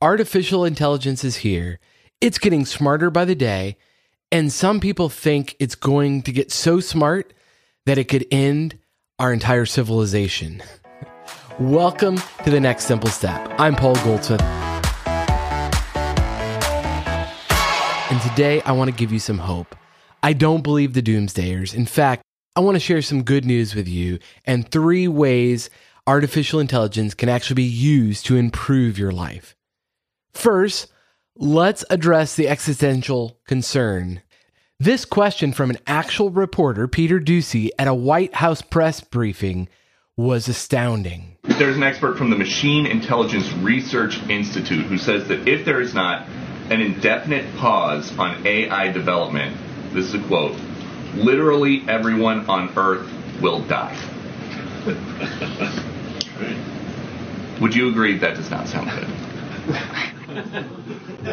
Artificial intelligence is here. It's getting smarter by the day. And some people think it's going to get so smart that it could end our entire civilization. Welcome to the next simple step. I'm Paul Goldsmith. And today I want to give you some hope. I don't believe the doomsdayers. In fact, I want to share some good news with you and three ways artificial intelligence can actually be used to improve your life. First, let's address the existential concern. This question from an actual reporter, Peter Doocy, at a White House press briefing was astounding. There's an expert from the Machine Intelligence Research Institute who says that if there is not an indefinite pause on AI development, this is a quote, literally everyone on Earth will die. Would you agree that does not sound good?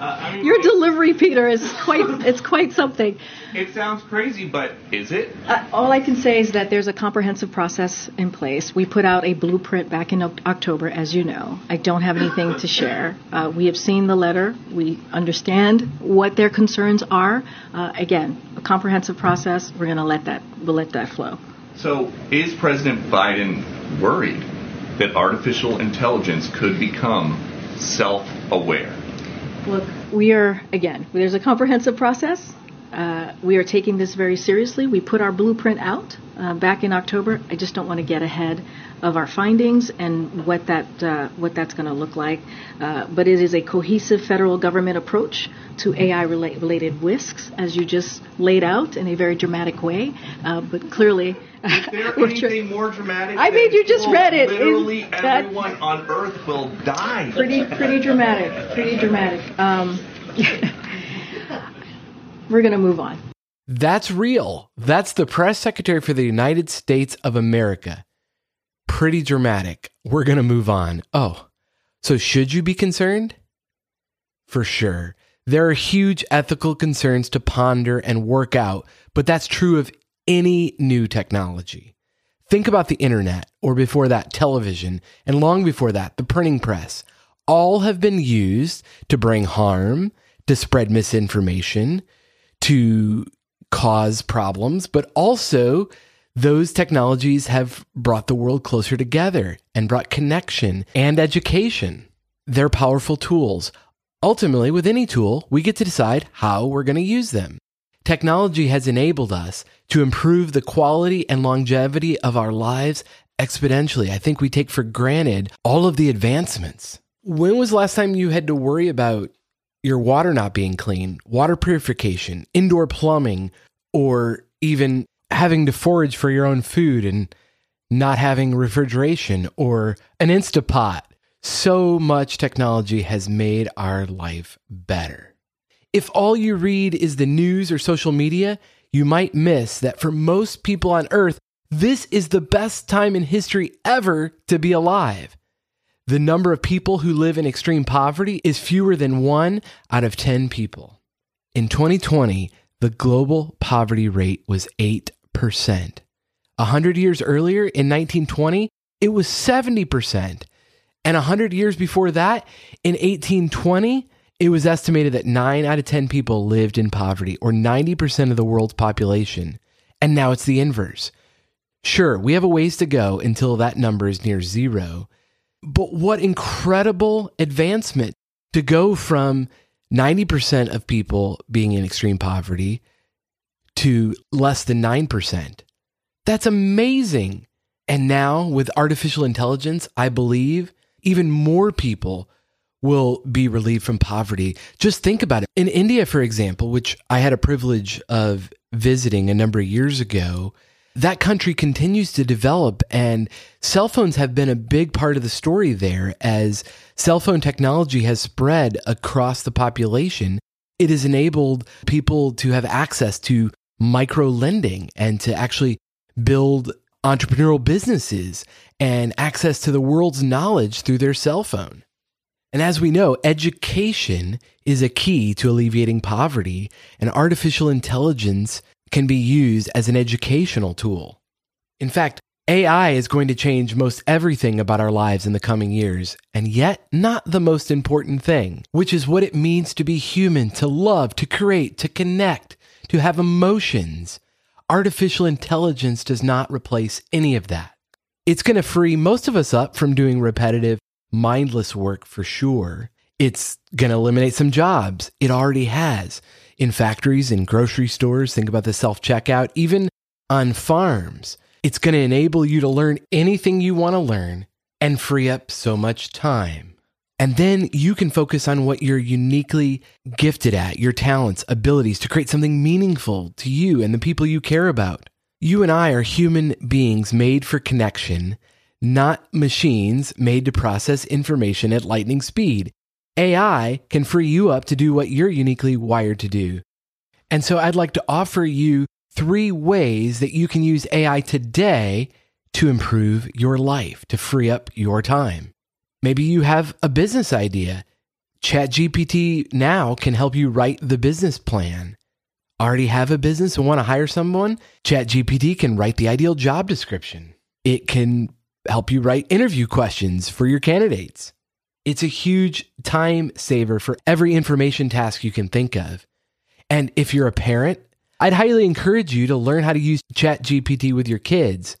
uh, Your delivery, Peter, is quite it's quite something. It sounds crazy, but is it? Uh, all I can say is that there's a comprehensive process in place. We put out a blueprint back in October, as you know. I don't have anything to share. Uh, we have seen the letter. We understand what their concerns are. Uh, again, a comprehensive process. We're going to let that we'll let that flow. So, is President Biden worried that artificial intelligence could become self aware? Look, we are, again, there's a comprehensive process. Uh, we are taking this very seriously. We put our blueprint out uh, back in October. I just don't want to get ahead of our findings and what that uh, what that's going to look like. Uh, but it is a cohesive federal government approach to AI related risks, as you just laid out in a very dramatic way. Uh, but clearly, is there anything more dramatic? I mean, you just read it. Literally, everyone on Earth will die. Pretty, pretty dramatic. Pretty dramatic. Um, we're going to move on. That's real. That's the press secretary for the United States of America. Pretty dramatic. We're going to move on. Oh, so should you be concerned? For sure. There are huge ethical concerns to ponder and work out, but that's true of any new technology. Think about the internet, or before that, television, and long before that, the printing press. All have been used to bring harm, to spread misinformation, to cause problems, but also those technologies have brought the world closer together and brought connection and education. They're powerful tools. Ultimately, with any tool, we get to decide how we're going to use them. Technology has enabled us to improve the quality and longevity of our lives exponentially. I think we take for granted all of the advancements. When was the last time you had to worry about your water not being clean, water purification, indoor plumbing, or even having to forage for your own food and not having refrigeration or an Instapot? So much technology has made our life better. If all you read is the news or social media, you might miss that for most people on earth, this is the best time in history ever to be alive. The number of people who live in extreme poverty is fewer than one out of 10 people. In 2020, the global poverty rate was 8%. A hundred years earlier, in 1920, it was 70%. And a hundred years before that, in 1820, it was estimated that 9 out of 10 people lived in poverty, or 90% of the world's population. And now it's the inverse. Sure, we have a ways to go until that number is near zero. But what incredible advancement to go from 90% of people being in extreme poverty to less than 9%. That's amazing. And now, with artificial intelligence, I believe even more people will be relieved from poverty. Just think about it. In India, for example, which I had a privilege of visiting a number of years ago, that country continues to develop and cell phones have been a big part of the story there as cell phone technology has spread across the population. It has enabled people to have access to micro lending and to actually build entrepreneurial businesses and access to the world's knowledge through their cell phone. And as we know, education is a key to alleviating poverty, and artificial intelligence can be used as an educational tool. In fact, AI is going to change most everything about our lives in the coming years, and yet not the most important thing, which is what it means to be human, to love, to create, to connect, to have emotions. Artificial intelligence does not replace any of that. It's going to free most of us up from doing repetitive, mindless work for sure. It's going to eliminate some jobs. It already has. In factories, in grocery stores, think about the self checkout, even on farms. It's going to enable you to learn anything you want to learn and free up so much time. And then you can focus on what you're uniquely gifted at, your talents, abilities to create something meaningful to you and the people you care about. You and I are human beings made for connection, not machines made to process information at lightning speed. AI can free you up to do what you're uniquely wired to do. And so I'd like to offer you three ways that you can use AI today to improve your life, to free up your time. Maybe you have a business idea. ChatGPT now can help you write the business plan. Already have a business and want to hire someone? ChatGPT can write the ideal job description. It can help you write interview questions for your candidates. It's a huge time saver for every information task you can think of. And if you're a parent, I'd highly encourage you to learn how to use ChatGPT with your kids.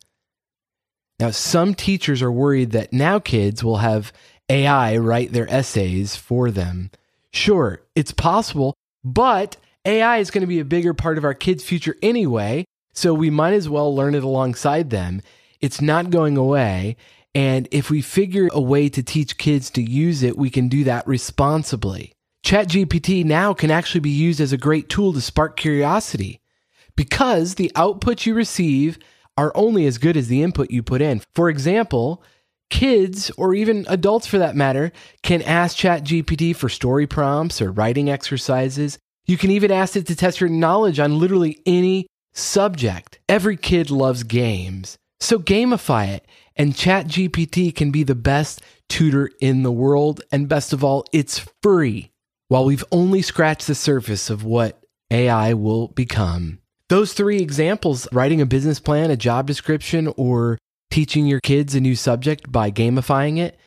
Now, some teachers are worried that now kids will have AI write their essays for them. Sure, it's possible, but AI is going to be a bigger part of our kids' future anyway, so we might as well learn it alongside them. It's not going away. And if we figure a way to teach kids to use it, we can do that responsibly. ChatGPT now can actually be used as a great tool to spark curiosity because the outputs you receive are only as good as the input you put in. For example, kids or even adults for that matter can ask ChatGPT for story prompts or writing exercises. You can even ask it to test your knowledge on literally any subject. Every kid loves games. So gamify it and ChatGPT can be the best tutor in the world and best of all, it's free. While we've only scratched the surface of what AI will become, those three examples writing a business plan, a job description, or teaching your kids a new subject by gamifying it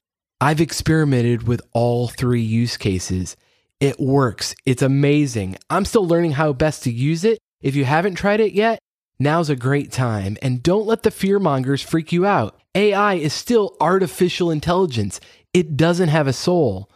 I've experimented with all three use cases. It works. It's amazing. I'm still learning how best to use it. If you haven't tried it yet, now's a great time. And don't let the fear mongers freak you out. AI is still artificial intelligence. It doesn't have a soul.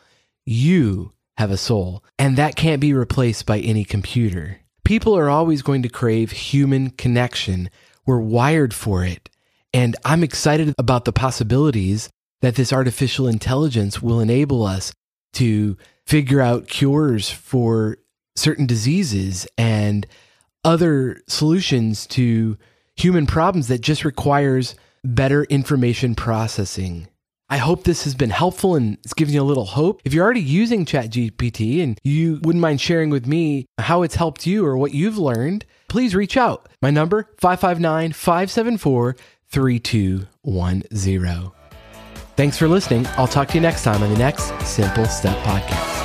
You have a soul, and that can't be replaced by any computer. People are always going to crave human connection. We're wired for it. And I'm excited about the possibilities that this artificial intelligence will enable us to figure out cures for certain diseases and other solutions to human problems that just requires better information processing. I hope this has been helpful and it's given you a little hope. If you're already using ChatGPT and you wouldn't mind sharing with me how it's helped you or what you've learned, please reach out. My number 559-574-3210. Thanks for listening. I'll talk to you next time on the next Simple Step podcast.